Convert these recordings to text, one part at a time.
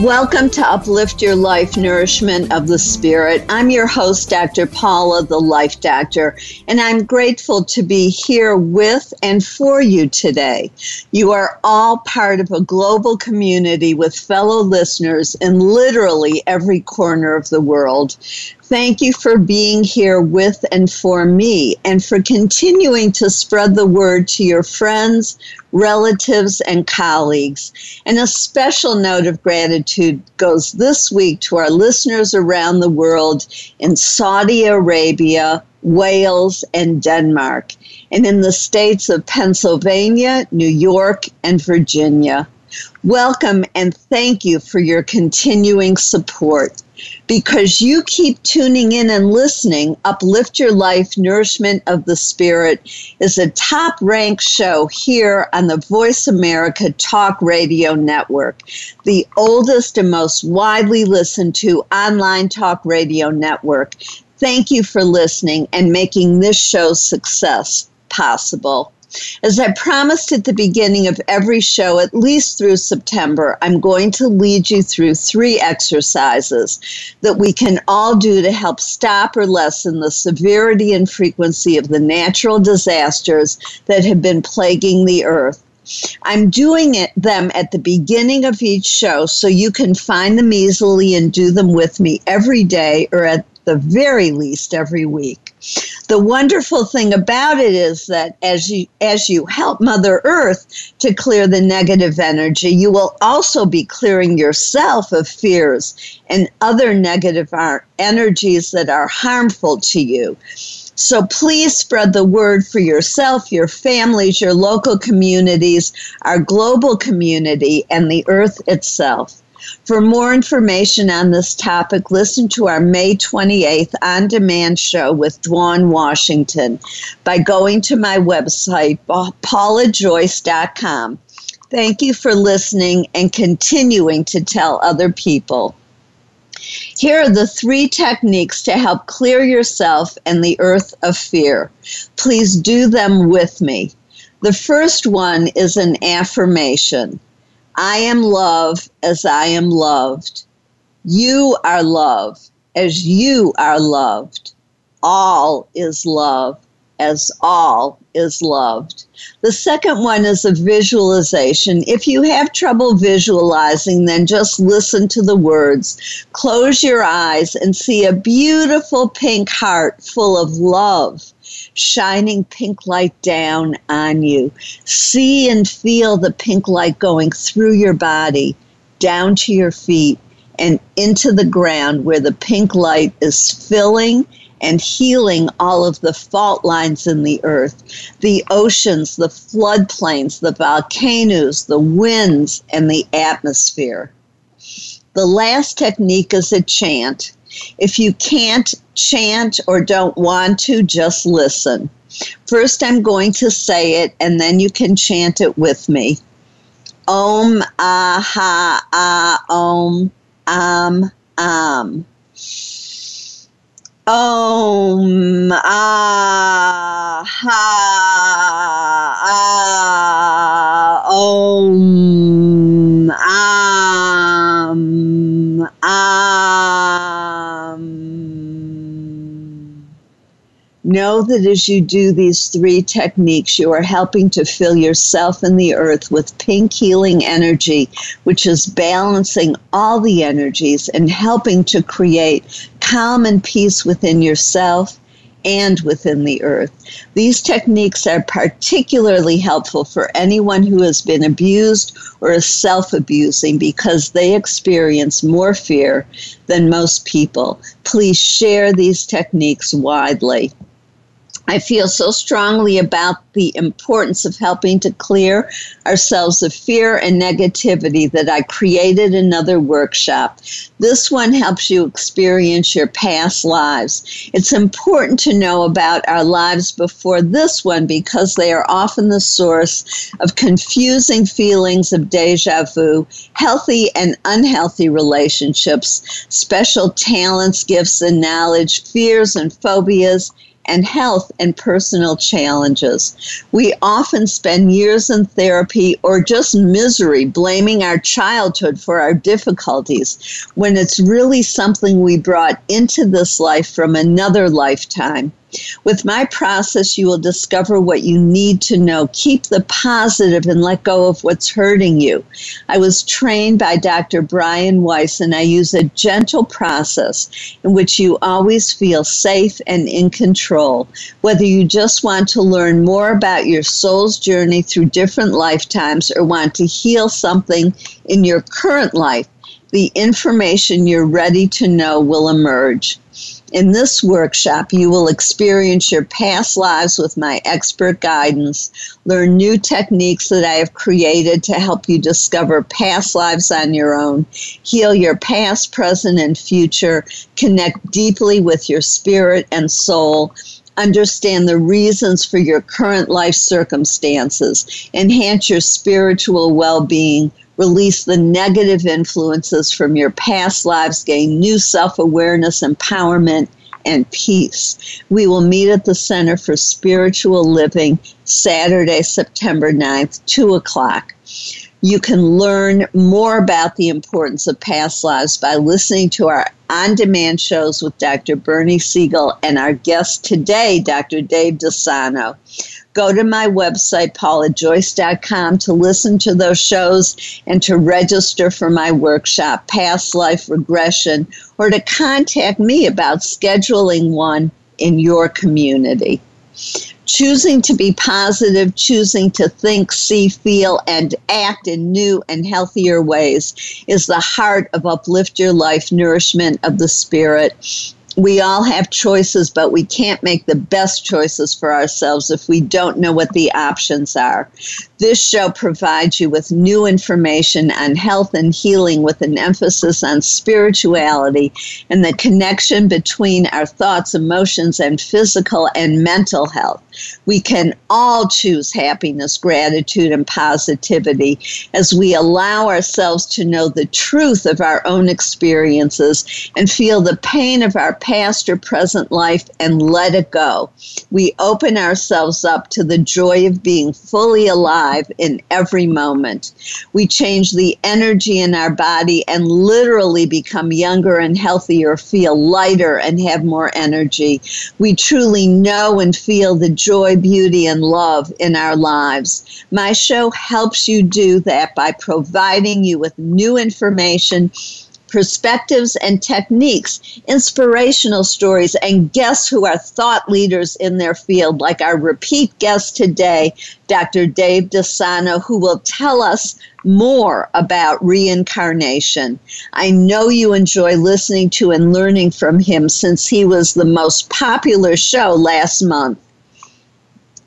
Welcome to Uplift Your Life Nourishment of the Spirit. I'm your host, Dr. Paula, the Life Doctor, and I'm grateful to be here with and for you today. You are all part of a global community with fellow listeners in literally every corner of the world. Thank you for being here with and for me, and for continuing to spread the word to your friends, relatives, and colleagues. And a special note of gratitude goes this week to our listeners around the world in Saudi Arabia, Wales, and Denmark, and in the states of Pennsylvania, New York, and Virginia. Welcome and thank you for your continuing support because you keep tuning in and listening. Uplift Your Life Nourishment of the Spirit is a top ranked show here on the Voice America Talk Radio Network, the oldest and most widely listened to online talk radio network. Thank you for listening and making this show's success possible. As I promised at the beginning of every show, at least through September, I'm going to lead you through three exercises that we can all do to help stop or lessen the severity and frequency of the natural disasters that have been plaguing the earth. I'm doing it, them at the beginning of each show so you can find them easily and do them with me every day or at the very least every week. The wonderful thing about it is that as you as you help Mother Earth to clear the negative energy, you will also be clearing yourself of fears and other negative energies that are harmful to you. So please spread the word for yourself, your families, your local communities, our global community, and the earth itself. For more information on this topic, listen to our May 28th on demand show with Dwan Washington by going to my website, paulajoyce.com. Thank you for listening and continuing to tell other people. Here are the three techniques to help clear yourself and the earth of fear. Please do them with me. The first one is an affirmation. I am love as I am loved. You are love as you are loved. All is love as all is loved. The second one is a visualization. If you have trouble visualizing, then just listen to the words. Close your eyes and see a beautiful pink heart full of love shining pink light down on you. See and feel the pink light going through your body, down to your feet, and into the ground where the pink light is filling and healing all of the fault lines in the earth, the oceans, the floodplains, the volcanoes, the winds, and the atmosphere. The last technique is a chant. If you can't chant or don't want to, just listen. First, I'm going to say it, and then you can chant it with me. Om, ah, ha, ah, om, am, am. Om, ah, ha, ah, om, am, am. Um, know that as you do these three techniques, you are helping to fill yourself and the earth with pink healing energy, which is balancing all the energies and helping to create calm and peace within yourself and within the earth. These techniques are particularly helpful for anyone who has been abused or is self abusing because they experience more fear than most people. Please share these techniques widely. I feel so strongly about the importance of helping to clear ourselves of fear and negativity that I created another workshop. This one helps you experience your past lives. It's important to know about our lives before this one because they are often the source of confusing feelings of deja vu, healthy and unhealthy relationships, special talents, gifts, and knowledge, fears and phobias and health and personal challenges. We often spend years in therapy or just misery blaming our childhood for our difficulties when it's really something we brought into this life from another lifetime. With my process, you will discover what you need to know. Keep the positive and let go of what's hurting you. I was trained by Dr. Brian Weiss, and I use a gentle process in which you always feel safe and in control. Whether you just want to learn more about your soul's journey through different lifetimes or want to heal something in your current life, the information you're ready to know will emerge. In this workshop, you will experience your past lives with my expert guidance, learn new techniques that I have created to help you discover past lives on your own, heal your past, present, and future, connect deeply with your spirit and soul, understand the reasons for your current life circumstances, enhance your spiritual well being, release the negative influences from your past lives, gain new self awareness, empowerment, and peace. We will meet at the Center for Spiritual Living Saturday, September 9th, 2 o'clock. You can learn more about the importance of past lives by listening to our on demand shows with Dr. Bernie Siegel and our guest today, Dr. Dave DeSano go to my website, paulajoyce.com, to listen to those shows and to register for my workshop, Past Life Regression, or to contact me about scheduling one in your community. Choosing to be positive, choosing to think, see, feel, and act in new and healthier ways is the heart of Uplift Your Life Nourishment of the Spirit we all have choices, but we can't make the best choices for ourselves if we don't know what the options are. This show provides you with new information on health and healing with an emphasis on spirituality and the connection between our thoughts, emotions, and physical and mental health. We can all choose happiness, gratitude, and positivity as we allow ourselves to know the truth of our own experiences and feel the pain of our past or present life and let it go. We open ourselves up to the joy of being fully alive alive in every moment. We change the energy in our body and literally become younger and healthier, feel lighter and have more energy. We truly know and feel the joy, beauty, and love in our lives. My show helps you do that by providing you with new information perspectives and techniques, inspirational stories, and guests who are thought leaders in their field, like our repeat guest today, Dr. Dave DeSano, who will tell us more about reincarnation. I know you enjoy listening to and learning from him since he was the most popular show last month.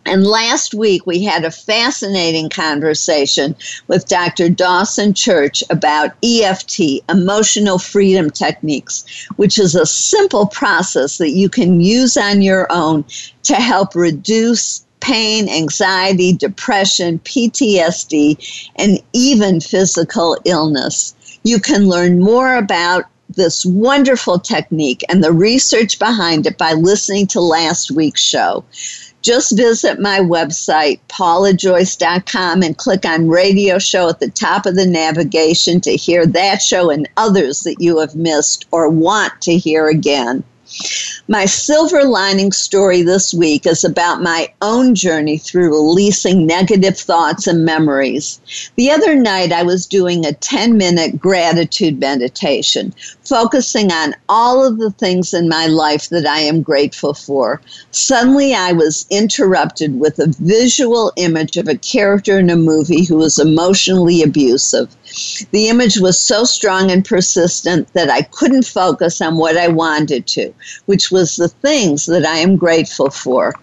And last week we had a fascinating conversation with Dr. Dawson Church about EFT, emotional freedom techniques, which is a simple process that you can use on your own to help reduce pain, anxiety, depression, PTSD, and even physical illness. You can learn more about this wonderful technique and the research behind it by listening to last week's show just visit my website, paulajoyce.com, and click on radio show at the top of the navigation to hear that show and others that you have missed or want to hear again. My silver lining story this week is about my own journey through releasing negative thoughts and memories. The other night, I was doing a 10 minute gratitude meditation, focusing on all of the things in my life that I am grateful for. Suddenly, I was interrupted with a visual image of a character in a movie who was emotionally abusive. The image was so strong and persistent that I couldn't focus on what I wanted to, which was the things that I am grateful for.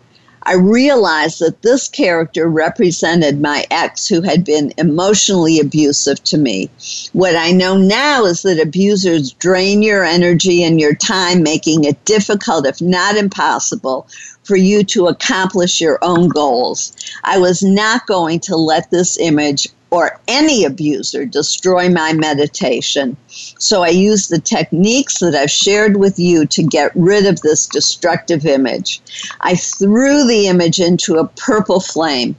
I realized that this character represented my ex who had been emotionally abusive to me. What I know now is that abusers drain your energy and your time, making it difficult, if not impossible, for you to accomplish your own goals. I was not going to let this image or any abuser destroy my meditation. So I use the techniques that I've shared with you to get rid of this destructive image. I threw the image into a purple flame.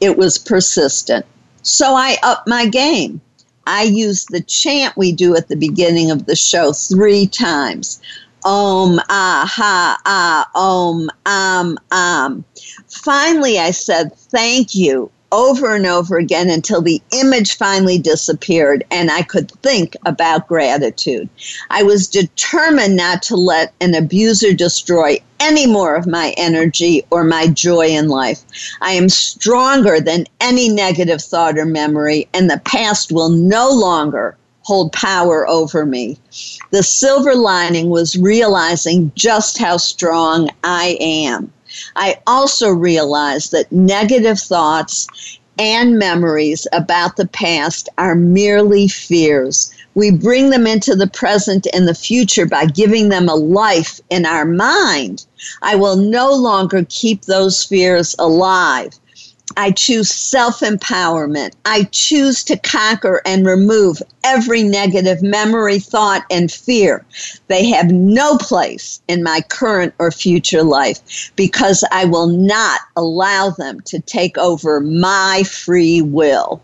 It was persistent. So I upped my game. I used the chant we do at the beginning of the show three times. Om, ah, ha, ah, om, am, am. Finally, I said, Thank you over and over again until the image finally disappeared and I could think about gratitude. I was determined not to let an abuser destroy any more of my energy or my joy in life. I am stronger than any negative thought or memory, and the past will no longer hold power over me. The silver lining was realizing just how strong I am. I also realized that negative thoughts and memories about the past are merely fears. We bring them into the present and the future by giving them a life in our mind. I will no longer keep those fears alive. I choose self empowerment. I choose to conquer and remove every negative memory, thought, and fear. They have no place in my current or future life because I will not allow them to take over my free will.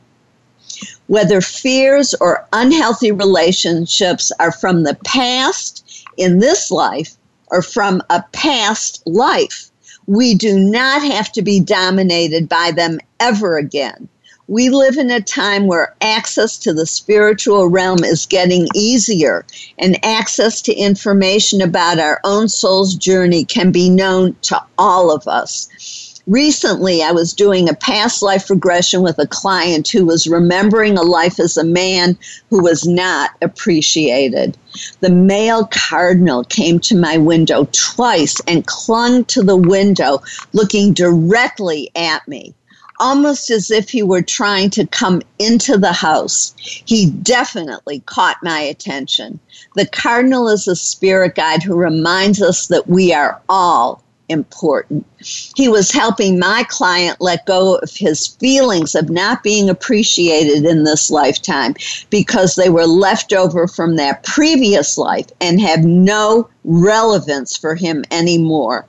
Whether fears or unhealthy relationships are from the past in this life or from a past life we do not have to be dominated by them ever again. We live in a time where access to the spiritual realm is getting easier, and access to information about our own soul's journey can be known to all of us. Recently, I was doing a past life regression with a client who was remembering a life as a man who was not appreciated. The male cardinal came to my window twice and clung to the window, looking directly at me almost as if he were trying to come into the house. He definitely caught my attention. The cardinal is a spirit guide who reminds us that we are all important. He was helping my client let go of his feelings of not being appreciated in this lifetime because they were left over from that previous life and have no relevance for him anymore.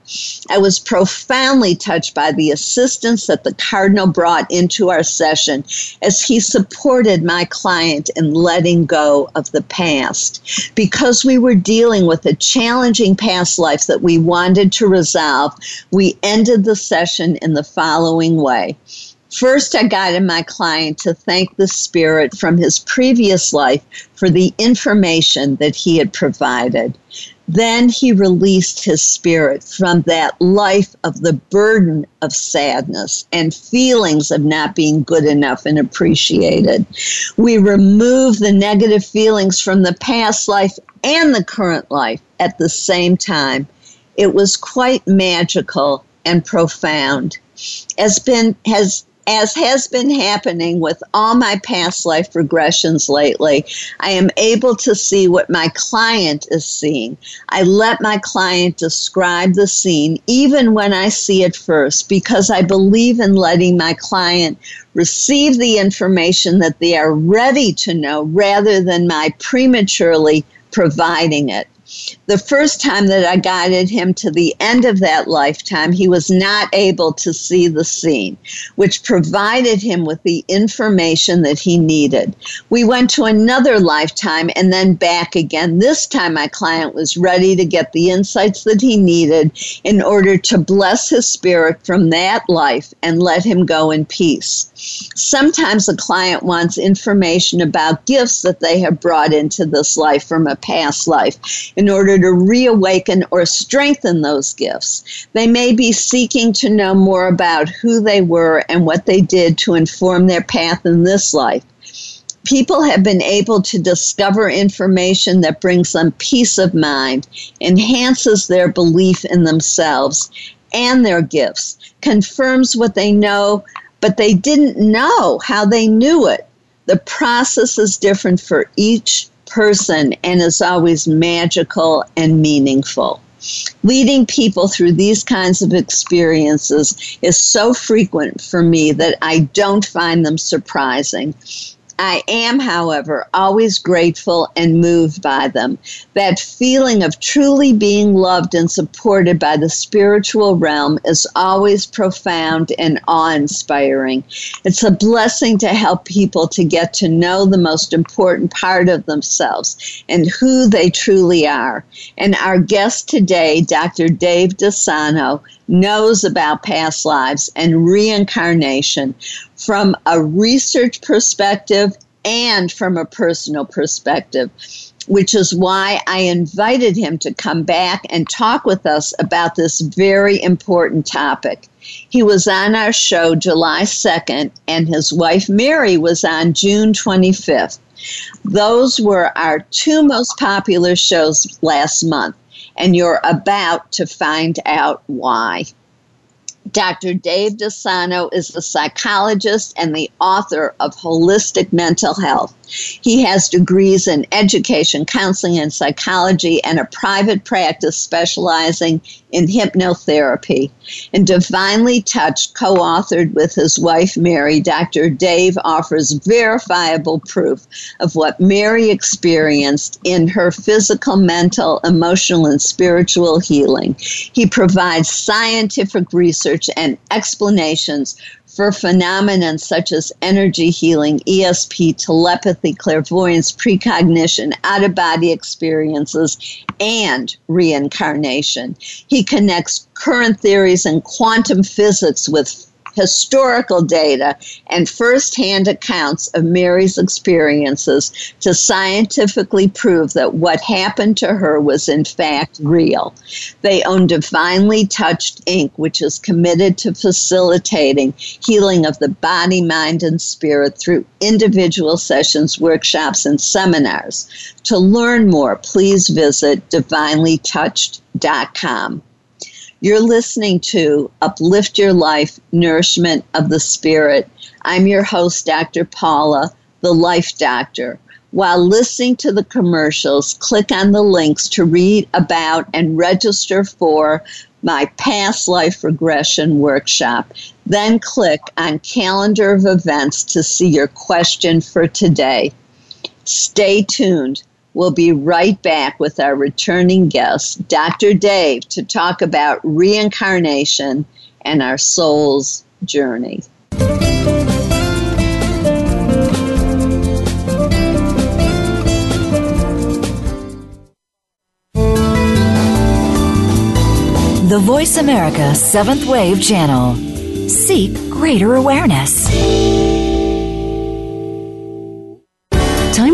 I was profoundly touched by the assistance that the Cardinal brought into our session as he supported my client in letting go of the past. Because we were dealing with a challenging past life that we wanted to resolve, we ended the session in the following way. First, I guided my client to thank the spirit from his previous life for the information that he had provided. Then he released his spirit from that life of the burden of sadness and feelings of not being good enough and appreciated. We remove the negative feelings from the past life and the current life at the same time. It was quite magical and profound. As been has as has been happening with all my past life regressions lately, I am able to see what my client is seeing. I let my client describe the scene even when I see it first because I believe in letting my client receive the information that they are ready to know rather than my prematurely providing it. The first time that I guided him to the end of that lifetime, he was not able to see the scene, which provided him with the information that he needed. We went to another lifetime and then back again. This time, my client was ready to get the insights that he needed in order to bless his spirit from that life and let him go in peace. Sometimes a client wants information about gifts that they have brought into this life from a past life in order to reawaken or strengthen those gifts. They may be seeking to know more about who they were and what they did to inform their path in this life. People have been able to discover information that brings them peace of mind, enhances their belief in themselves and their gifts, confirms what they know, but they didn't know how they knew it. The process is different for each person and is always magical and meaningful. Leading people through these kinds of experiences is so frequent for me that I don't find them surprising. I am, however, always grateful and moved by them. That feeling of truly being loved and supported by the spiritual realm is always profound and awe inspiring. It's a blessing to help people to get to know the most important part of themselves and who they truly are. And our guest today, Dr. Dave DeSano, knows about past lives and reincarnation from a research perspective and from a personal perspective, which is why I invited him to come back and talk with us about this very important topic. He was on our show July 2nd, and his wife Mary was on June 25th. Those were our two most popular shows last month, and you're about to find out why. Dr. Dave DeSano is a psychologist and the author of Holistic Mental Health. He has degrees in education, counseling, and psychology, and a private practice specializing in hypnotherapy. And Divinely Touched, co authored with his wife Mary, Dr. Dave offers verifiable proof of what Mary experienced in her physical, mental, emotional, and spiritual healing. He provides scientific research and explanations for phenomena such as energy healing, ESP, telepathy, clairvoyance, precognition, out of body experiences, and reincarnation. He connects current theories in quantum physics with historical data and firsthand accounts of Mary's experiences to scientifically prove that what happened to her was in fact real. They own Divinely Touched Inc., which is committed to facilitating healing of the body, mind, and spirit through individual sessions, workshops, and seminars. To learn more, please visit divinelytouched.com. You're listening to Uplift Your Life Nourishment of the Spirit. I'm your host, Dr. Paula, the Life Doctor. While listening to the commercials, click on the links to read about and register for my past life regression workshop. Then click on calendar of events to see your question for today. Stay tuned. We'll be right back with our returning guest, Dr. Dave, to talk about reincarnation and our soul's journey. The Voice America Seventh Wave Channel. Seek greater awareness.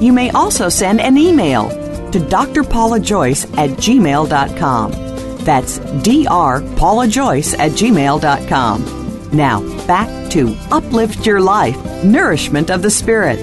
You may also send an email to drpaulajoyce at gmail.com. That's drpaulajoyce at gmail.com. Now, back to Uplift Your Life Nourishment of the Spirit.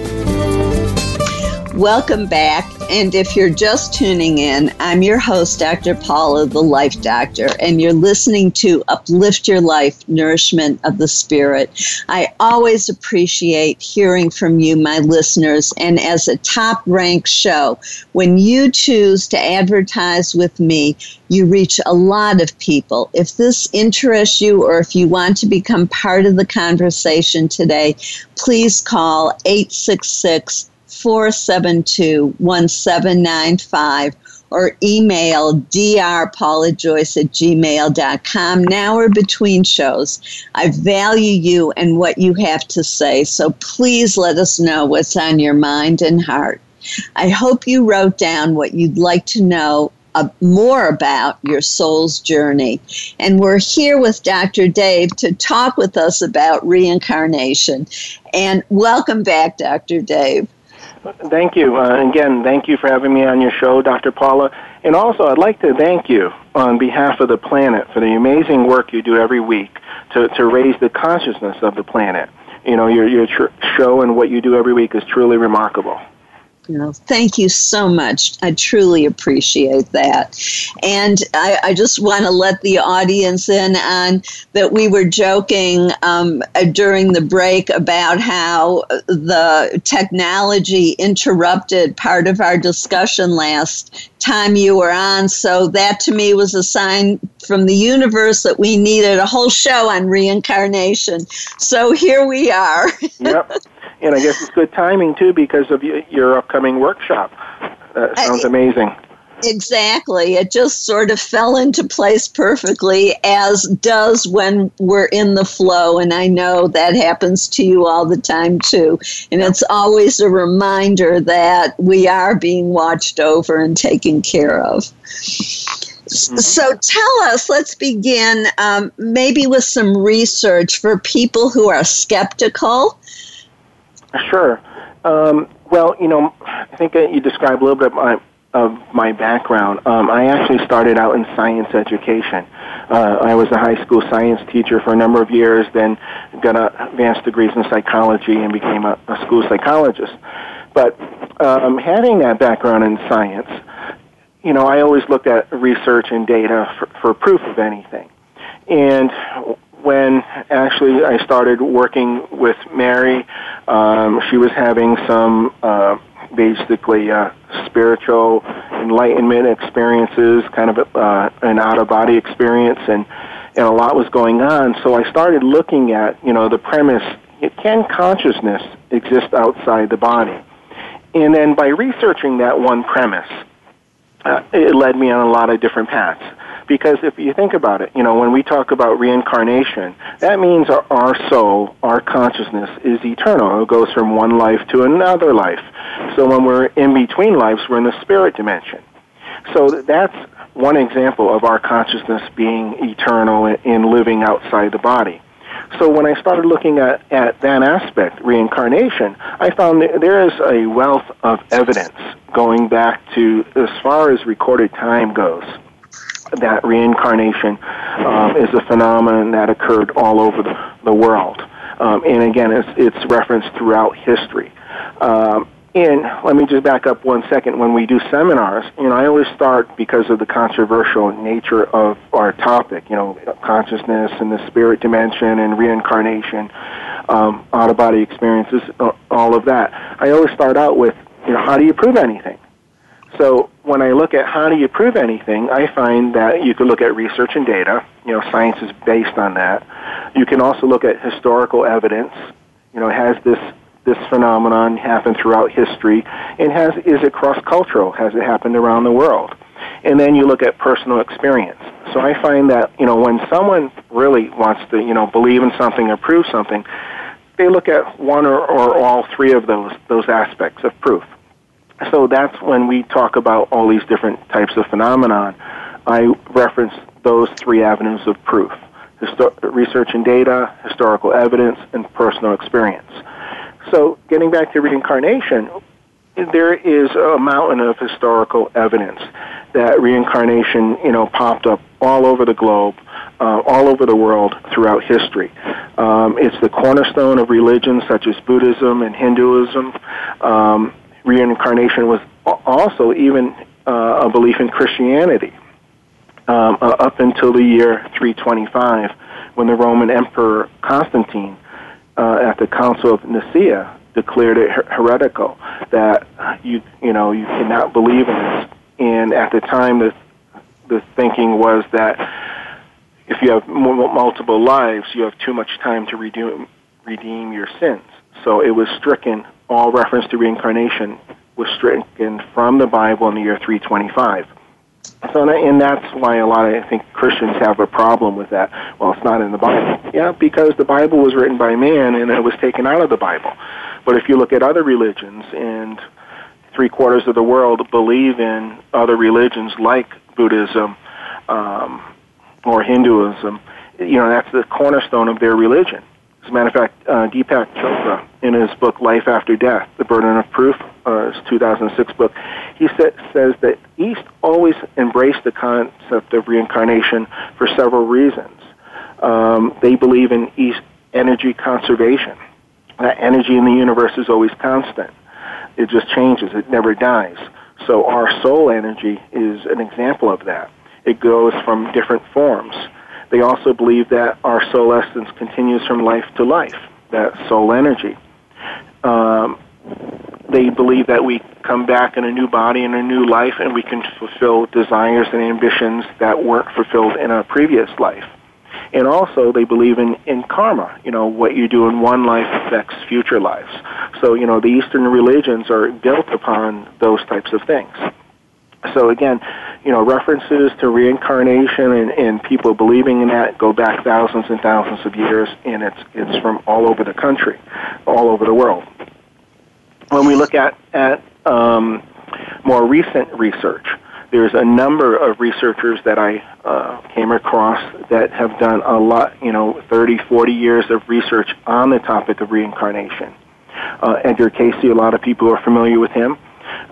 Welcome back. And if you're just tuning in, I'm your host, Dr. Paula, the Life Doctor, and you're listening to Uplift Your Life Nourishment of the Spirit. I always appreciate hearing from you, my listeners, and as a top ranked show, when you choose to advertise with me, you reach a lot of people. If this interests you or if you want to become part of the conversation today, please call 866 472 1795 or email drpaulajoyce at gmail.com. Now we're between shows. I value you and what you have to say, so please let us know what's on your mind and heart. I hope you wrote down what you'd like to know more about your soul's journey. And we're here with Dr. Dave to talk with us about reincarnation. And welcome back, Dr. Dave. Thank you. Uh, again, thank you for having me on your show, Dr. Paula. And also, I'd like to thank you on behalf of the planet for the amazing work you do every week to, to raise the consciousness of the planet. You know, your, your tr- show and what you do every week is truly remarkable. You thank you so much. I truly appreciate that. And I, I just want to let the audience in on that we were joking um, uh, during the break about how the technology interrupted part of our discussion last time you were on. So that to me was a sign from the universe that we needed a whole show on reincarnation. So here we are. yep and I guess it's good timing too because of your upcoming workshop. That sounds amazing. Exactly. It just sort of fell into place perfectly, as does when we're in the flow. And I know that happens to you all the time, too. And it's always a reminder that we are being watched over and taken care of. Mm-hmm. So tell us, let's begin um, maybe with some research for people who are skeptical Sure. Um, well, you know, I think you described a little bit of my, of my background. Um, I actually started out in science education. Uh, I was a high school science teacher for a number of years, then got advanced degrees in psychology and became a, a school psychologist. But um, having that background in science, you know, I always looked at research and data for, for proof of anything. And when actually I started working with Mary, um, she was having some uh, basically uh, spiritual enlightenment experiences, kind of uh, an out of body experience, and and a lot was going on. So I started looking at you know the premise: it can consciousness exist outside the body? And then by researching that one premise, uh, it led me on a lot of different paths. Because if you think about it, you know, when we talk about reincarnation, that means our, our soul, our consciousness is eternal. It goes from one life to another life. So when we're in between lives, we're in the spirit dimension. So that's one example of our consciousness being eternal and living outside the body. So when I started looking at, at that aspect, reincarnation, I found that there is a wealth of evidence going back to as far as recorded time goes that reincarnation um, is a phenomenon that occurred all over the, the world. Um, and again, it's, it's referenced throughout history. Um, and let me just back up one second. When we do seminars, you know, I always start because of the controversial nature of our topic. You know, consciousness and the spirit dimension and reincarnation, um, out of body experiences, all of that. I always start out with, you know, how do you prove anything? So when I look at how do you prove anything, I find that you can look at research and data. You know, science is based on that. You can also look at historical evidence. You know, has this this phenomenon happened throughout history, and has is it cross cultural? Has it happened around the world? And then you look at personal experience. So I find that you know when someone really wants to you know believe in something or prove something, they look at one or, or all three of those those aspects of proof. So that's when we talk about all these different types of phenomenon. I reference those three avenues of proof: research and data, historical evidence, and personal experience. So, getting back to reincarnation, there is a mountain of historical evidence that reincarnation, you know, popped up all over the globe, uh, all over the world throughout history. Um, it's the cornerstone of religions such as Buddhism and Hinduism. Um, reincarnation was also even uh, a belief in Christianity um, uh, up until the year 325 when the Roman Emperor Constantine uh, at the Council of Nicaea declared it her- heretical that you you know you cannot believe in this. And at the time, the the thinking was that if you have m- multiple lives, you have too much time to redeem redeem your sins. So it was stricken. All reference to reincarnation was stricken from the Bible in the year 325. So, and that's why a lot of I think Christians have a problem with that. Well, it's not in the Bible. Yeah, because the Bible was written by man and it was taken out of the Bible. But if you look at other religions, and three quarters of the world believe in other religions like Buddhism um, or Hinduism, you know that's the cornerstone of their religion. As a matter of fact, uh, Deepak Chopra, in his book Life After Death, The Burden of Proof, uh, his 2006 book, he sa- says that East always embraced the concept of reincarnation for several reasons. Um, they believe in East energy conservation. That energy in the universe is always constant. It just changes. It never dies. So our soul energy is an example of that. It goes from different forms. They also believe that our soul essence continues from life to life, that soul energy. Um, they believe that we come back in a new body in a new life and we can fulfill desires and ambitions that weren't fulfilled in our previous life. And also, they believe in, in karma. You know, what you do in one life affects future lives. So, you know, the Eastern religions are built upon those types of things. So again, you know, references to reincarnation and, and people believing in that go back thousands and thousands of years, and it's it's from all over the country, all over the world. When we look at at um, more recent research, there's a number of researchers that I uh, came across that have done a lot, you know, 30, 40 years of research on the topic of reincarnation. Uh, Edgar Cayce, a lot of people are familiar with him.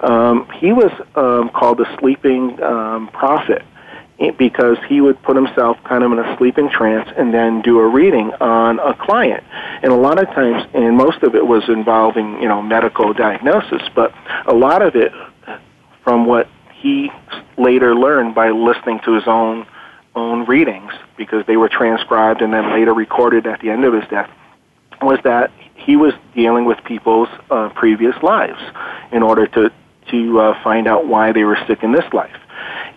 Um, he was um, called the sleeping um, prophet because he would put himself kind of in a sleeping trance and then do a reading on a client. And a lot of times, and most of it was involving, you know, medical diagnosis, but a lot of it from what he later learned by listening to his own own readings because they were transcribed and then later recorded at the end of his death was that he was dealing with people's uh, previous lives in order to to uh, find out why they were sick in this life.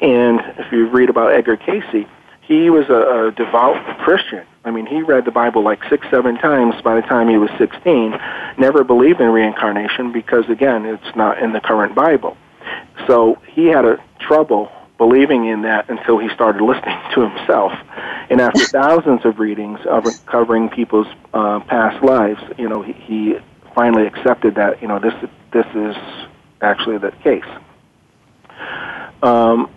And if you read about Edgar Cayce, he was a, a devout Christian. I mean, he read the Bible like six, seven times by the time he was 16. Never believed in reincarnation because, again, it's not in the current Bible. So he had a trouble believing in that until he started listening to himself. And after thousands of readings of covering people's uh, past lives, you know, he, he finally accepted that you know this this is actually the case. Um,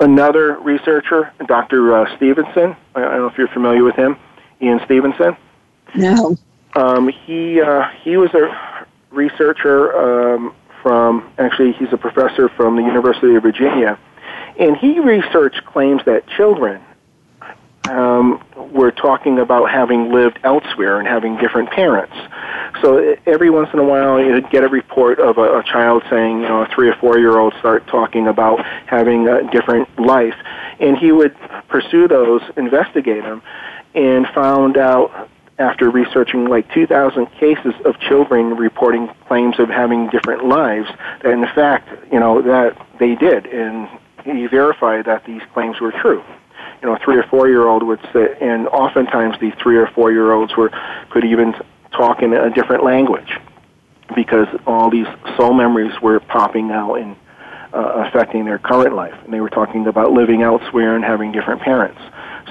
another researcher, Dr. Uh, Stevenson. I don't know if you're familiar with him, Ian Stevenson. No. Um, he uh, he was a researcher um, from actually he's a professor from the University of Virginia, and he researched claims that children um, were talking about having lived elsewhere and having different parents. So every once in a while, you'd get a report of a, a child saying, you know, a three or four year old start talking about having a different life, and he would pursue those, investigate them, and found out after researching like 2,000 cases of children reporting claims of having different lives, that in fact, you know, that they did, and he verified that these claims were true. You know, a three or four year old would say, and oftentimes the three or four year olds were could even talk in a different language because all these soul memories were popping out and uh, affecting their current life, and they were talking about living elsewhere and having different parents.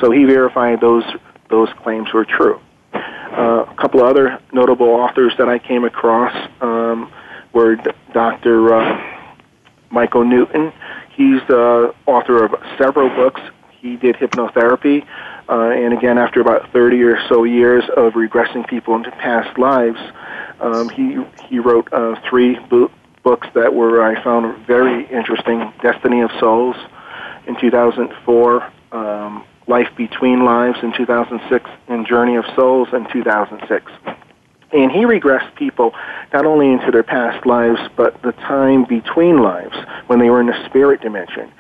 So he verified those those claims were true. Uh, a couple of other notable authors that I came across um, were D- Dr. Uh, Michael Newton. He's the author of several books. He did hypnotherapy, uh, and again, after about 30 or so years of regressing people into past lives, um, he he wrote uh, three bo- books that were I found very interesting: Destiny of Souls in 2004. Um, Life Between Lives in 2006 and Journey of Souls in 2006. And he regressed people not only into their past lives, but the time between lives when they were in the spirit dimension.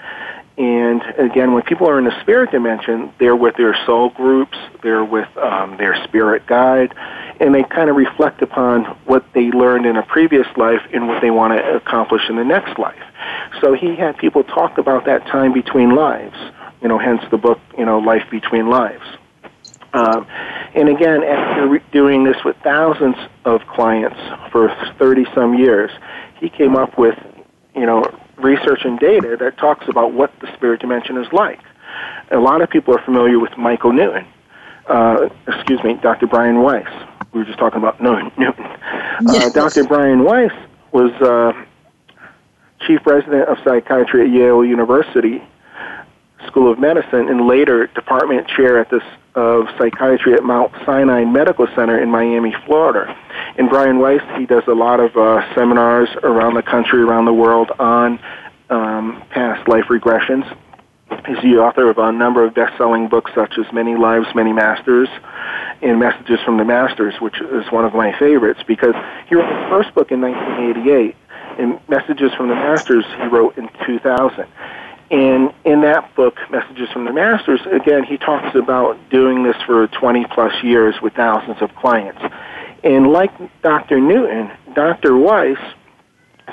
And again, when people are in the spirit dimension, they're with their soul groups, they're with um, their spirit guide, and they kind of reflect upon what they learned in a previous life and what they want to accomplish in the next life. So he had people talk about that time between lives you know, hence the book, you know, Life Between Lives. Um, and again, after re- doing this with thousands of clients for 30 some years, he came up with, you know, research and data that talks about what the spirit dimension is like. A lot of people are familiar with Michael Newton. Uh, excuse me, Dr. Brian Weiss. We were just talking about Newton. Uh, yes. Dr. Brian Weiss was uh, chief resident of psychiatry at Yale University School of Medicine and later department chair at this of psychiatry at Mount Sinai Medical Center in Miami, Florida. And Brian Weiss, he does a lot of uh, seminars around the country, around the world on um, past life regressions. He's the author of a number of best-selling books such as Many Lives, Many Masters and Messages from the Masters, which is one of my favorites because he wrote his first book in 1988 and Messages from the Masters he wrote in 2000. And in that book, Messages from the Masters, again, he talks about doing this for 20 plus years with thousands of clients. And like Dr. Newton, Dr. Weiss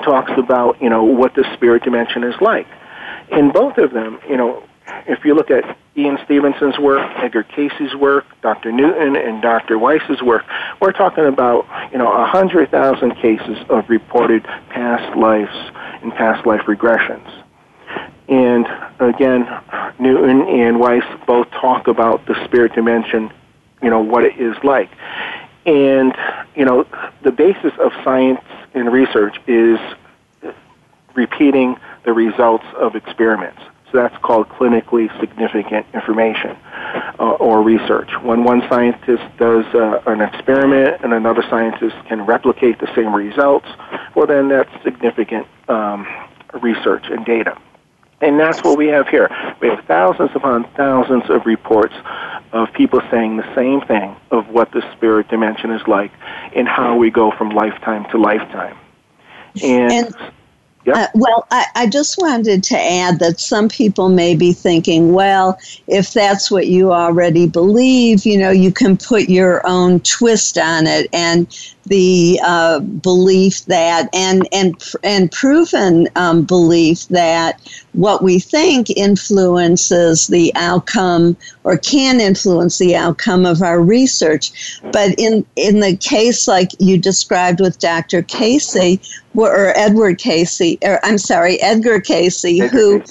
talks about, you know, what the spirit dimension is like. In both of them, you know, if you look at Ian Stevenson's work, Edgar Cayce's work, Dr. Newton and Dr. Weiss's work, we're talking about, you know, 100,000 cases of reported past lives and past life regressions. And again, Newton and Weiss both talk about the spirit dimension, you know, what it is like. And, you know, the basis of science and research is repeating the results of experiments. So that's called clinically significant information uh, or research. When one scientist does uh, an experiment and another scientist can replicate the same results, well, then that's significant um, research and data. And that's what we have here. We have thousands upon thousands of reports of people saying the same thing of what the spirit dimension is like and how we go from lifetime to lifetime. And, and Yep. Uh, well, I, I, just wanted to add that some people may be thinking, well, if that's what you already believe, you know, you can put your own twist on it. And the uh, belief that and and and proven um, belief that what we think influences the outcome or can influence the outcome of our research. But in in the case like you described with Dr. Cayce or Edward Cayce or I'm sorry, Edgar Cayce, who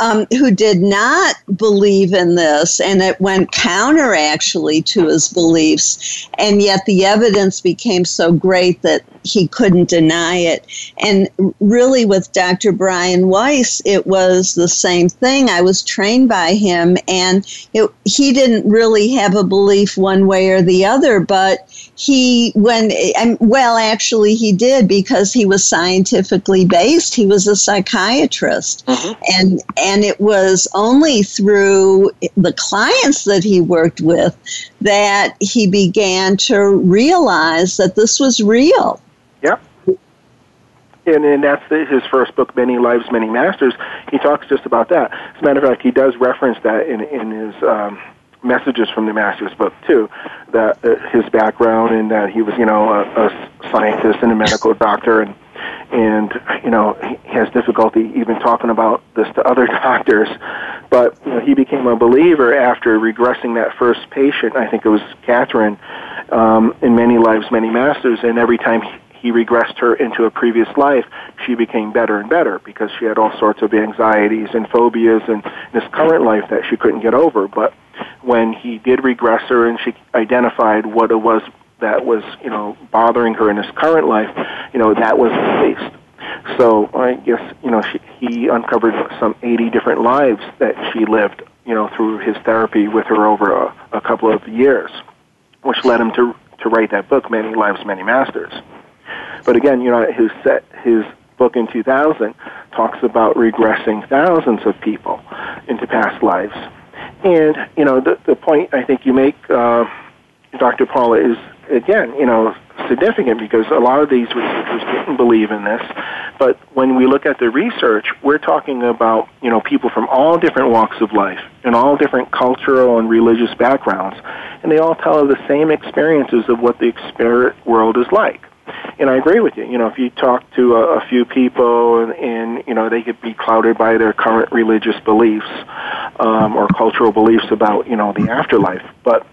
um, who did not believe in this, and it went counter actually to his beliefs, and yet the evidence became so great that he couldn't deny it. And really, with Dr. Brian Weiss, it was the same thing. I was trained by him, and it, he didn't really have a belief one way or the other, but he, when, well, actually, he did because he was scientifically based. He was a psychiatrist. Mm-hmm. And, and it was only through the clients that he worked with that he began to realize that this was real. Yep. And, and that's his first book, Many Lives, Many Masters. He talks just about that. As a matter of fact, he does reference that in, in his um, messages from the Masters book too. That uh, his background and that he was, you know, a, a scientist and a medical doctor, and and you know he has difficulty even talking about this to other doctors. But you know, he became a believer after regressing that first patient. I think it was Catherine um, in Many Lives, Many Masters, and every time he, he regressed her into a previous life, she became better and better because she had all sorts of anxieties and phobias in this current life that she couldn't get over. But when he did regress her and she identified what it was that was, you know, bothering her in his current life, you know, that was released. So I guess, you know, she, he uncovered some 80 different lives that she lived, you know, through his therapy with her over a, a couple of years, which led him to, to write that book, Many Lives, Many Masters. But again, you know, his set, his book in 2000 talks about regressing thousands of people into past lives. And, you know, the, the point I think you make, uh, Dr. Paula, is again, you know, significant because a lot of these researchers didn't believe in this. But when we look at the research, we're talking about, you know, people from all different walks of life and all different cultural and religious backgrounds. And they all tell of the same experiences of what the spirit world is like. And I agree with you. You know, if you talk to a, a few people and, and, you know, they could be clouded by their current religious beliefs um, or cultural beliefs about, you know, the afterlife. But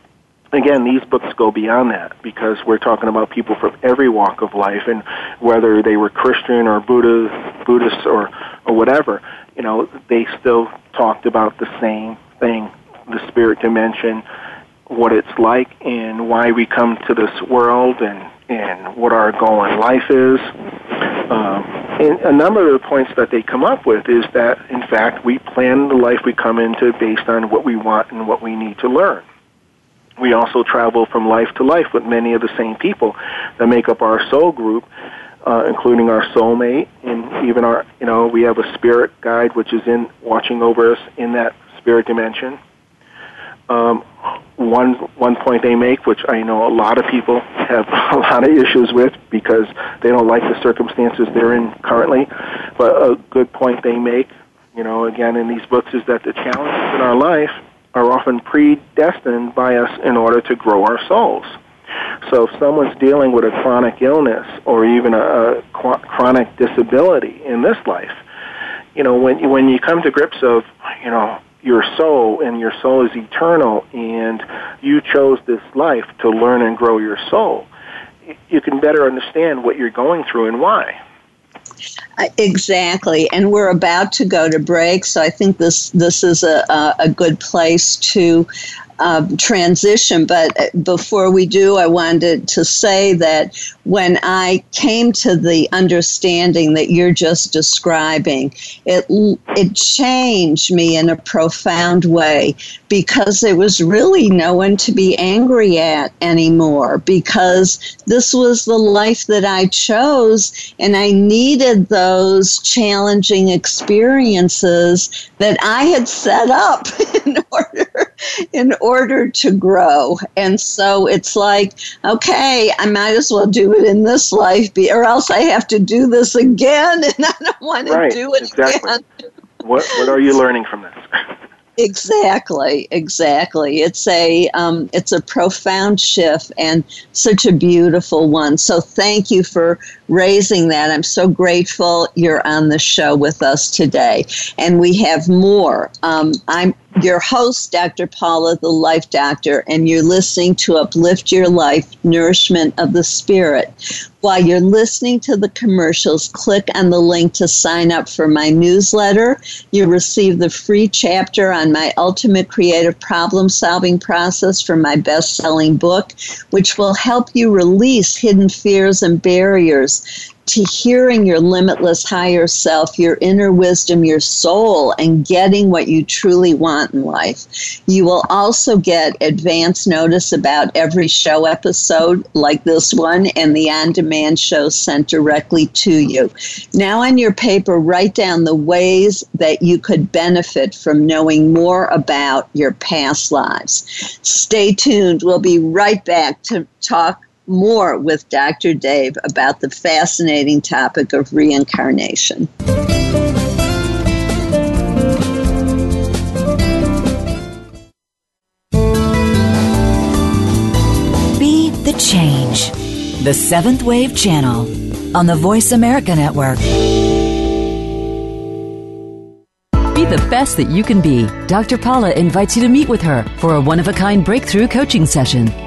again, these books go beyond that because we're talking about people from every walk of life, and whether they were Christian or Buddha, Buddhist or or whatever, you know, they still talked about the same thing: the spirit dimension, what it's like, and why we come to this world, and and what our goal in life is. Um, and a number of the points that they come up with is that, in fact, we plan the life we come into based on what we want and what we need to learn we also travel from life to life with many of the same people that make up our soul group, uh, including our soulmate, and even our, you know, we have a spirit guide which is in watching over us in that spirit dimension. Um, one one point they make, which I know a lot of people have a lot of issues with because they don't like the circumstances they're in currently, but a good point they make, you know, again in these books is that the challenges in our life are often predestined by us in order to grow our souls. So if someone's dealing with a chronic illness or even a, a chronic disability in this life, you know, when you, when you come to grips of, you know, your soul and your soul is eternal and you chose this life to learn and grow your soul, you can better understand what you're going through and why. Exactly, and we're about to go to break, so I think this this is a a good place to um, transition. But uh, before we do, I wanted to say that when I came to the understanding that you're just describing, it it changed me in a profound way because there was really no one to be angry at anymore because this was the life that I chose and I needed those challenging experiences that I had set up in order in order to grow. And so it's like, okay, I might as well do it in this life, or else I have to do this again, and I don't want to do it exactly. again. What What are you learning from this? Exactly, exactly. It's a um, it's a profound shift and such a beautiful one. So thank you for raising that. I'm so grateful you're on the show with us today, and we have more. Um, I'm your host, Dr. Paula, the Life Doctor, and you're listening to Uplift Your Life, Nourishment of the Spirit. While you're listening to the commercials, click on the link to sign up for my newsletter. You'll receive the free chapter on my ultimate creative problem solving process from my best selling book, which will help you release hidden fears and barriers to hearing your limitless higher self, your inner wisdom, your soul, and getting what you truly want in life. You will also get advance notice about every show episode like this one and the on demand shows sent directly to you. Now, on your paper, write down the ways that you could benefit from knowing more about your past lives. Stay tuned. We'll be right back to talk more with Dr. Dave about the fascinating topic of reincarnation. Be the change. The Seventh Wave Channel on the Voice America Network. Be the best that you can be. Dr. Paula invites you to meet with her for a one of a kind breakthrough coaching session.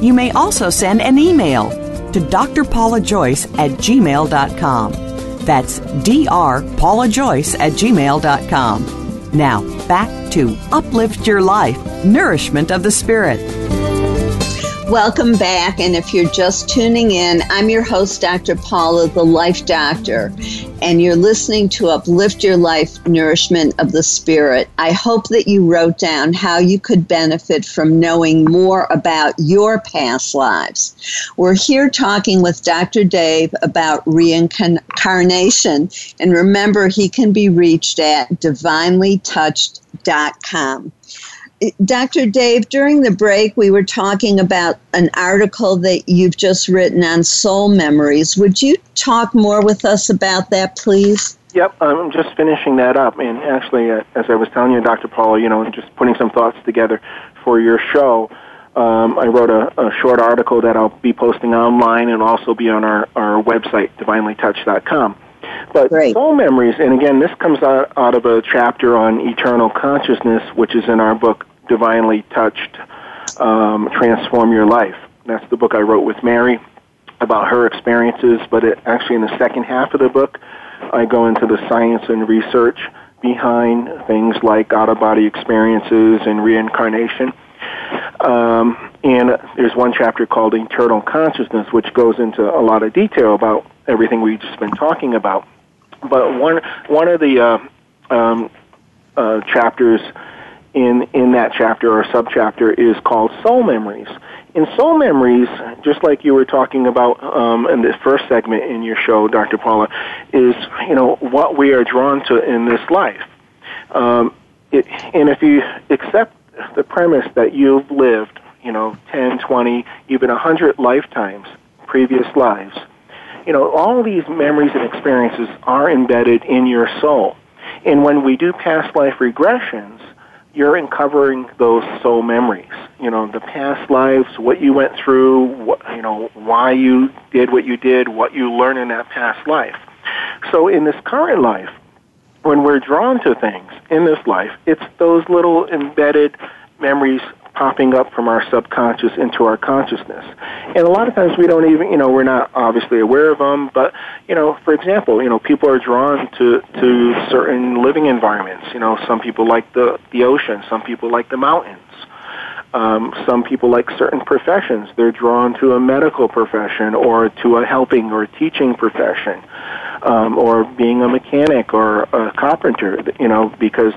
you may also send an email to drpaulajoyce at gmail.com. That's drpaulajoyce at gmail.com. Now, back to Uplift Your Life Nourishment of the Spirit. Welcome back. And if you're just tuning in, I'm your host, Dr. Paula, the Life Doctor, and you're listening to Uplift Your Life Nourishment of the Spirit. I hope that you wrote down how you could benefit from knowing more about your past lives. We're here talking with Dr. Dave about reincarnation. And remember, he can be reached at divinelytouched.com. Dr. Dave, during the break, we were talking about an article that you've just written on soul memories. Would you talk more with us about that, please? Yep, I'm just finishing that up. And actually, uh, as I was telling you, Dr. Paula, you know, just putting some thoughts together for your show, um, I wrote a, a, short article that I'll be posting online and also be on our, our website, divinelytouch.com. But Great. soul memories, and again, this comes out, out of a chapter on eternal consciousness, which is in our book, Divinely Touched um, Transform Your Life. That's the book I wrote with Mary about her experiences, but it, actually in the second half of the book, I go into the science and research behind things like out of body experiences and reincarnation. Um, and there's one chapter called Eternal Consciousness, which goes into a lot of detail about everything we've just been talking about. But one one of the uh, um, uh, chapters in in that chapter or subchapter is called Soul Memories. In Soul Memories, just like you were talking about um, in the first segment in your show, Dr. Paula, is you know what we are drawn to in this life. Um, it, and if you accept the premise that you've lived, you know, 10, 20, even 100 lifetimes, previous lives, you know, all these memories and experiences are embedded in your soul. And when we do past life regressions, you're uncovering those soul memories. You know, the past lives, what you went through, what, you know, why you did what you did, what you learned in that past life. So in this current life, when we're drawn to things in this life, it's those little embedded memories popping up from our subconscious into our consciousness. And a lot of times we don't even, you know, we're not obviously aware of them, but, you know, for example, you know, people are drawn to, to certain living environments. You know, some people like the, the ocean, some people like the mountains. Um, some people like certain professions. They're drawn to a medical profession or to a helping or teaching profession, um, or being a mechanic or a carpenter. You know, because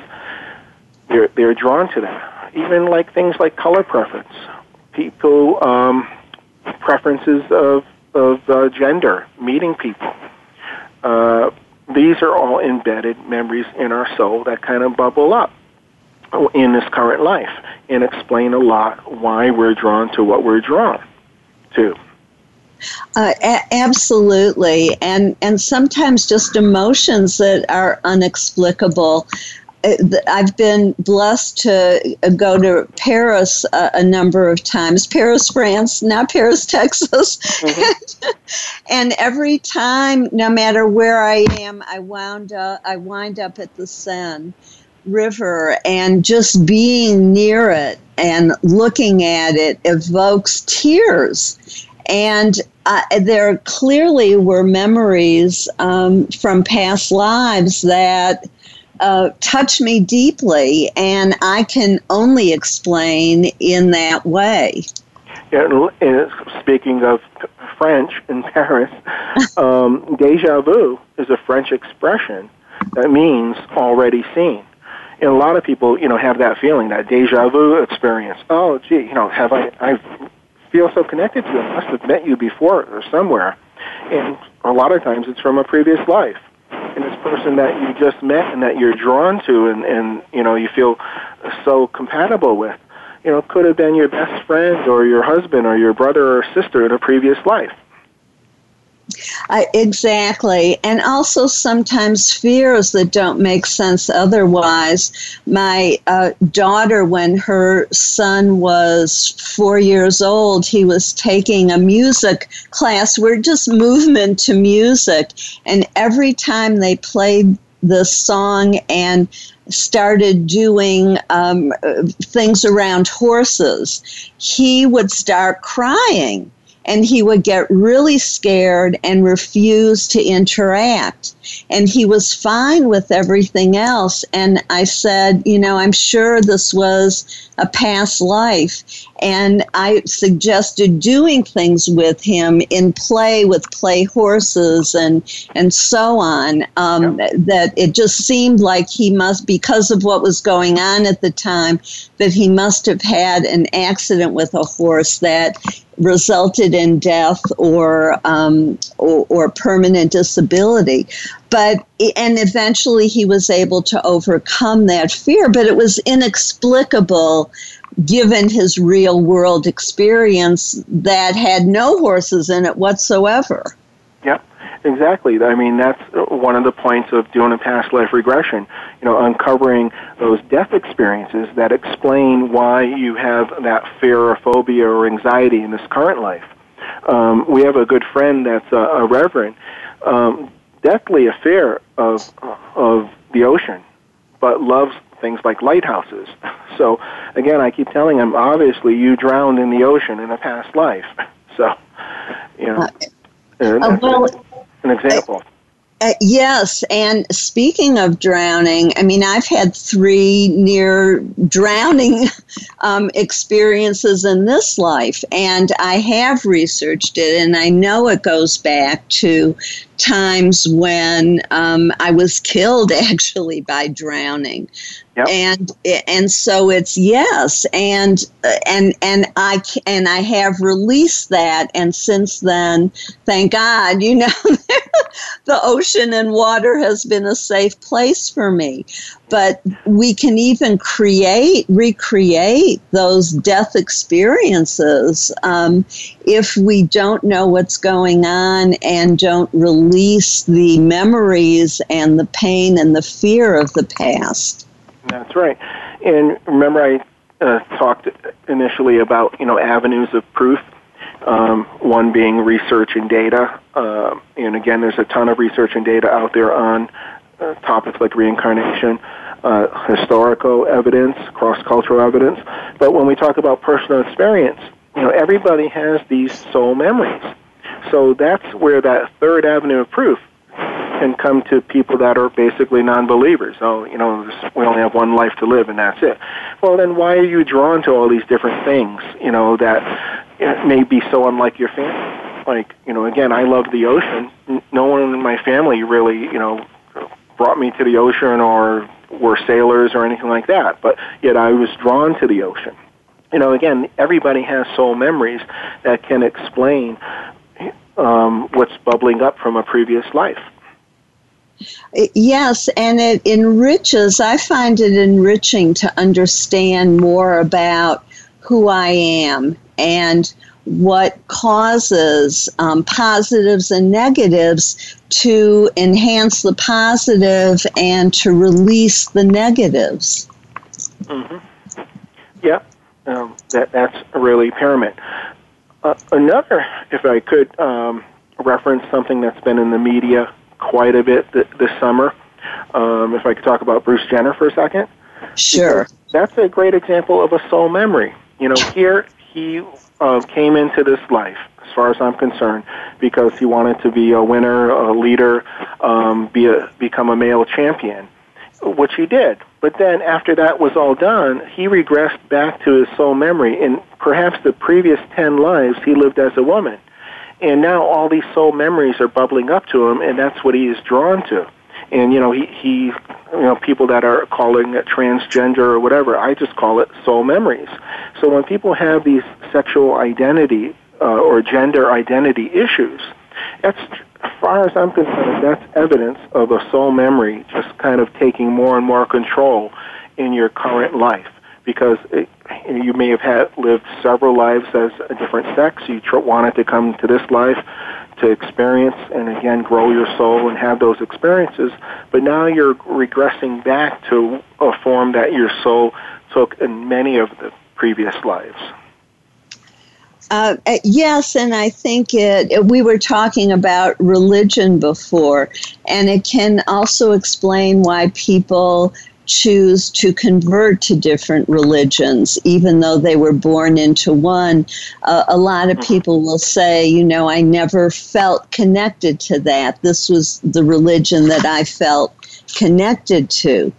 they're they're drawn to that. Even like things like color preference, people um, preferences of of uh, gender, meeting people. Uh, these are all embedded memories in our soul that kind of bubble up in this current life and explain a lot why we're drawn to what we're drawn to. Uh, a- absolutely, and and sometimes just emotions that are inexplicable. Uh, I've been blessed to uh, go to Paris a, a, number of times. Paris, France, not Paris, Texas. Mm-hmm. and every time, no matter where I am, I wound up. I wind up at the Seine river and just being near it and looking at it evokes tears. And uh, there clearly were memories um, from past lives that uh, touch me deeply, and I can only explain in that way. Yeah, and speaking of French in Paris, um, deja vu is a French expression that means already seen. And a lot of people, you know, have that feeling, that deja vu experience. Oh, gee, you know, have I, I feel so connected to you. I must have met you before or somewhere. And a lot of times it's from a previous life. And this person that you just met and that you're drawn to and, and you know, you feel so compatible with, you know, could have been your best friend or your husband or your brother or sister in a previous life. Uh, exactly. And also sometimes fears that don't make sense otherwise. My uh, daughter, when her son was four years old, he was taking a music class. We're just movement to music. And every time they played the song and started doing um, things around horses, he would start crying and he would get really scared and refuse to interact. And he was fine with everything else. And I said, you know, I'm sure this was a past life. And I suggested doing things with him in play with play horses and, and so on. Um, yeah. That it just seemed like he must, because of what was going on at the time, that he must have had an accident with a horse that resulted in death or, um, or, or permanent disability but and eventually he was able to overcome that fear but it was inexplicable given his real world experience that had no horses in it whatsoever. Yep exactly. I mean that's one of the points of doing a past life regression you know uncovering those death experiences that explain why you have that fear or phobia or anxiety in this current life. Um, we have a good friend that's a, a reverend um, deathly affair of of the ocean, but loves things like lighthouses. So again, I keep telling him, obviously you drowned in the ocean in a past life. So, you know, uh, well, an example. Uh, yes, and speaking of drowning, I mean, I've had three near drowning um, experiences in this life, and I have researched it, and I know it goes back to times when um, I was killed actually by drowning. Yep. And and so it's yes, and and and I and I have released that, and since then, thank God, you know, the ocean and water has been a safe place for me. But we can even create, recreate those death experiences um, if we don't know what's going on and don't release the memories and the pain and the fear of the past. That's right. And remember, I uh, talked initially about you know avenues of proof. Um, one being research and data, uh, and again, there's a ton of research and data out there on uh, topics like reincarnation. Uh, historical evidence, cross-cultural evidence. But when we talk about personal experience, you know, everybody has these soul memories. So that's where that third avenue of proof can come to people that are basically non-believers. Oh, you know, we only have one life to live, and that's it. Well, then why are you drawn to all these different things? You know that may be so unlike your family. Like, you know, again, I love the ocean. No one in my family really, you know, brought me to the ocean or were sailors or anything like that. But yet I was drawn to the ocean. You know, again, everybody has soul memories that can explain um, what's bubbling up from a previous life. Yes, and it enriches, I find it enriching to understand more about who I am and what causes um, positives and negatives to enhance the positive and to release the negatives. Mm-hmm. Yeah, um, that, that's really paramount. Uh, another, if I could um, reference something that's been in the media quite a bit th- this summer, um, if I could talk about Bruce Jenner for a second. Sure. That's a great example of a soul memory. You know, here he uh, came into this life, as far as I'm concerned, because he wanted to be a winner, a leader, um, be a, become a male champion, which he did. But then after that was all done, he regressed back to his soul memory. In perhaps the previous 10 lives, he lived as a woman. And now all these soul memories are bubbling up to him, and that's what he is drawn to. And, you know, he, he you know, people that are calling it transgender or whatever, I just call it soul memories. So when people have these sexual identity uh, or gender identity issues, that's, as far as I'm concerned, that's evidence of a soul memory just kind of taking more and more control in your current life because it, you may have had lived several lives as a different sex. You tr- wanted to come to this life to experience and again grow your soul and have those experiences. But now you're regressing back to a form that your soul took in many of the previous lives. Uh, uh yes, and I think it, we were talking about religion before, and it can also explain why people choose to convert to different religions, even though they were born into one. Uh, a lot of mm-hmm. people will say, you know, I never felt connected to that. This was the religion that I felt connected to.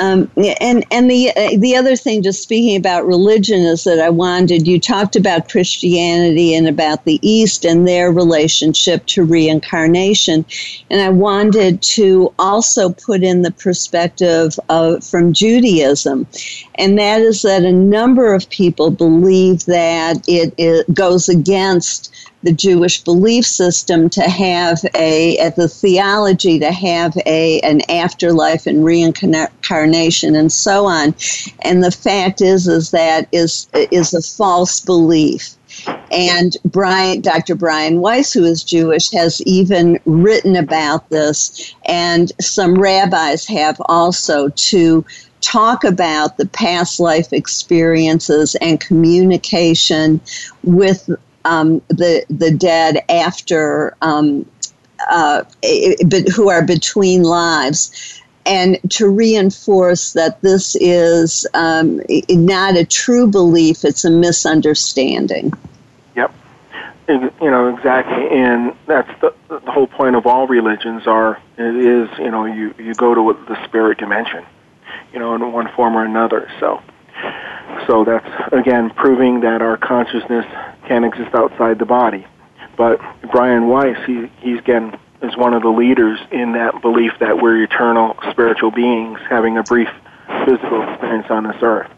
Um, and and the uh, the other thing, just speaking about religion, is that I wanted you talked about Christianity and about the East and their relationship to reincarnation, and I wanted to also put in the perspective of from Judaism, and that is that a number of people believe that it, it goes against the Jewish belief system to have a, at the theology to have a an afterlife and reincarnation and so on. And the fact is, is that is is a false belief. And Brian, Dr. Brian Weiss, who is Jewish, has even written about this, and some rabbis have also to talk about the past life experiences and communication with um, the the dead after um, uh, who are between lives. And to reinforce that this is um, not a true belief, it's a misunderstanding. Yep. You know, exactly. And that's the, the whole point of all religions are, it is, you know, you, you go to the spirit dimension, you know, in one form or another. So, so that's, again, proving that our consciousness can exist outside the body. But Brian Weiss, he, he's again is one of the leaders in that belief that we're eternal spiritual beings having a brief physical experience on this earth.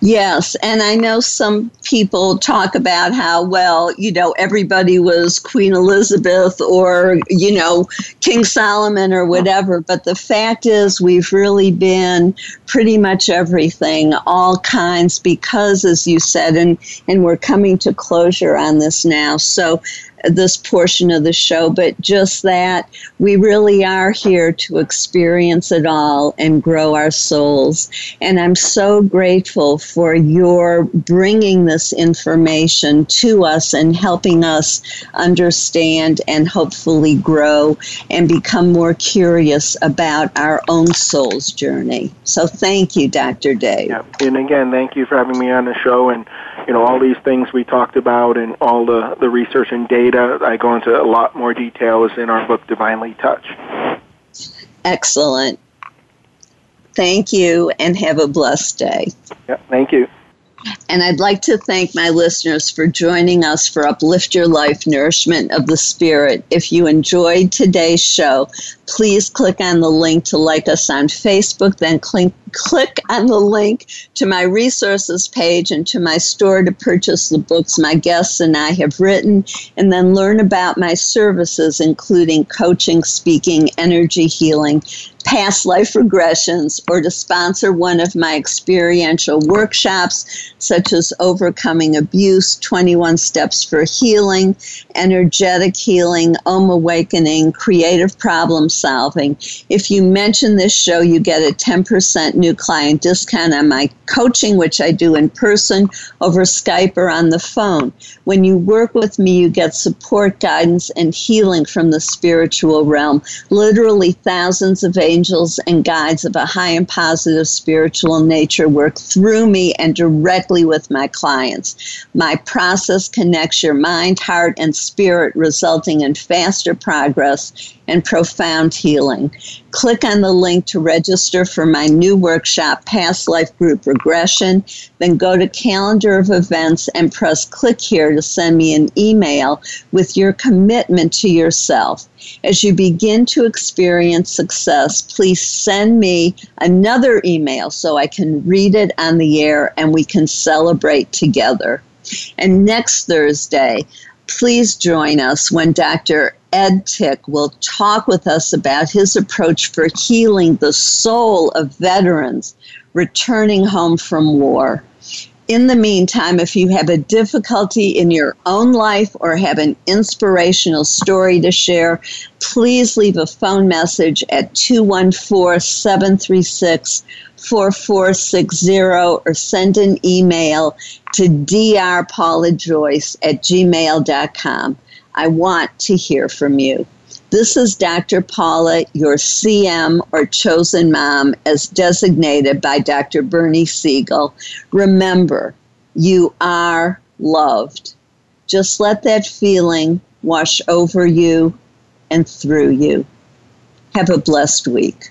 Yes, and I know some people talk about how, well, you know, everybody was Queen Elizabeth or, you know, King Solomon or whatever, but the fact is we've really been pretty much everything, all kinds, because, as you said, and, and we're coming to closure on this now. So, this portion of the show, but just that we really are here to experience it all and grow our souls. And I'm so grateful for your bringing this information to us and helping us understand and hopefully grow and become more curious about our own soul's journey. So thank you, Dr. Dave. Yeah. And again, thank you for having me on the show and you know all these things we talked about and all the, the research and data i go into a lot more details in our book divinely touch excellent. Thank you and have a blessed day. Yeah thank you. And I'd like to thank my listeners for joining us for Uplift Your Life Nourishment of the Spirit. If you enjoyed today's show, please click on the link to like us on Facebook, then click, click on the link to my resources page and to my store to purchase the books my guests and I have written, and then learn about my services, including coaching, speaking, energy healing, past life regressions or to sponsor one of my experiential workshops, such as Overcoming Abuse, 21 Steps for Healing, Energetic Healing, Om Awakening, Creative Problem Solving. If you mention this show, you get a 10% new client discount on my coaching, which I do in person, over Skype, or on the phone. When you work with me, you get support, guidance, and healing from the spiritual realm. Literally thousands of angels and guides of a high and positive spiritual nature work through me and directly with my clients. My process connects your mind, heart, and spirit, resulting in faster progress and profound healing. Click on the link to register for my new workshop, Past Life Group Regression. Then go to Calendar of Events and press click here to send me an email with your commitment to yourself. As you begin to experience success, please send me another email so I can read it on the air and we can celebrate together. And next Thursday, please join us when Dr. Ed Tick will talk with us about his approach for healing the soul of veterans returning home from war. In the meantime, if you have a difficulty in your own life or have an inspirational story to share, please leave a phone message at 214 736 4460 or send an email to drpaulajoyce at gmail.com. I want to hear from you. This is Dr. Paula, your CM or chosen mom, as designated by Dr. Bernie Siegel. Remember, you are loved. Just let that feeling wash over you and through you. Have a blessed week.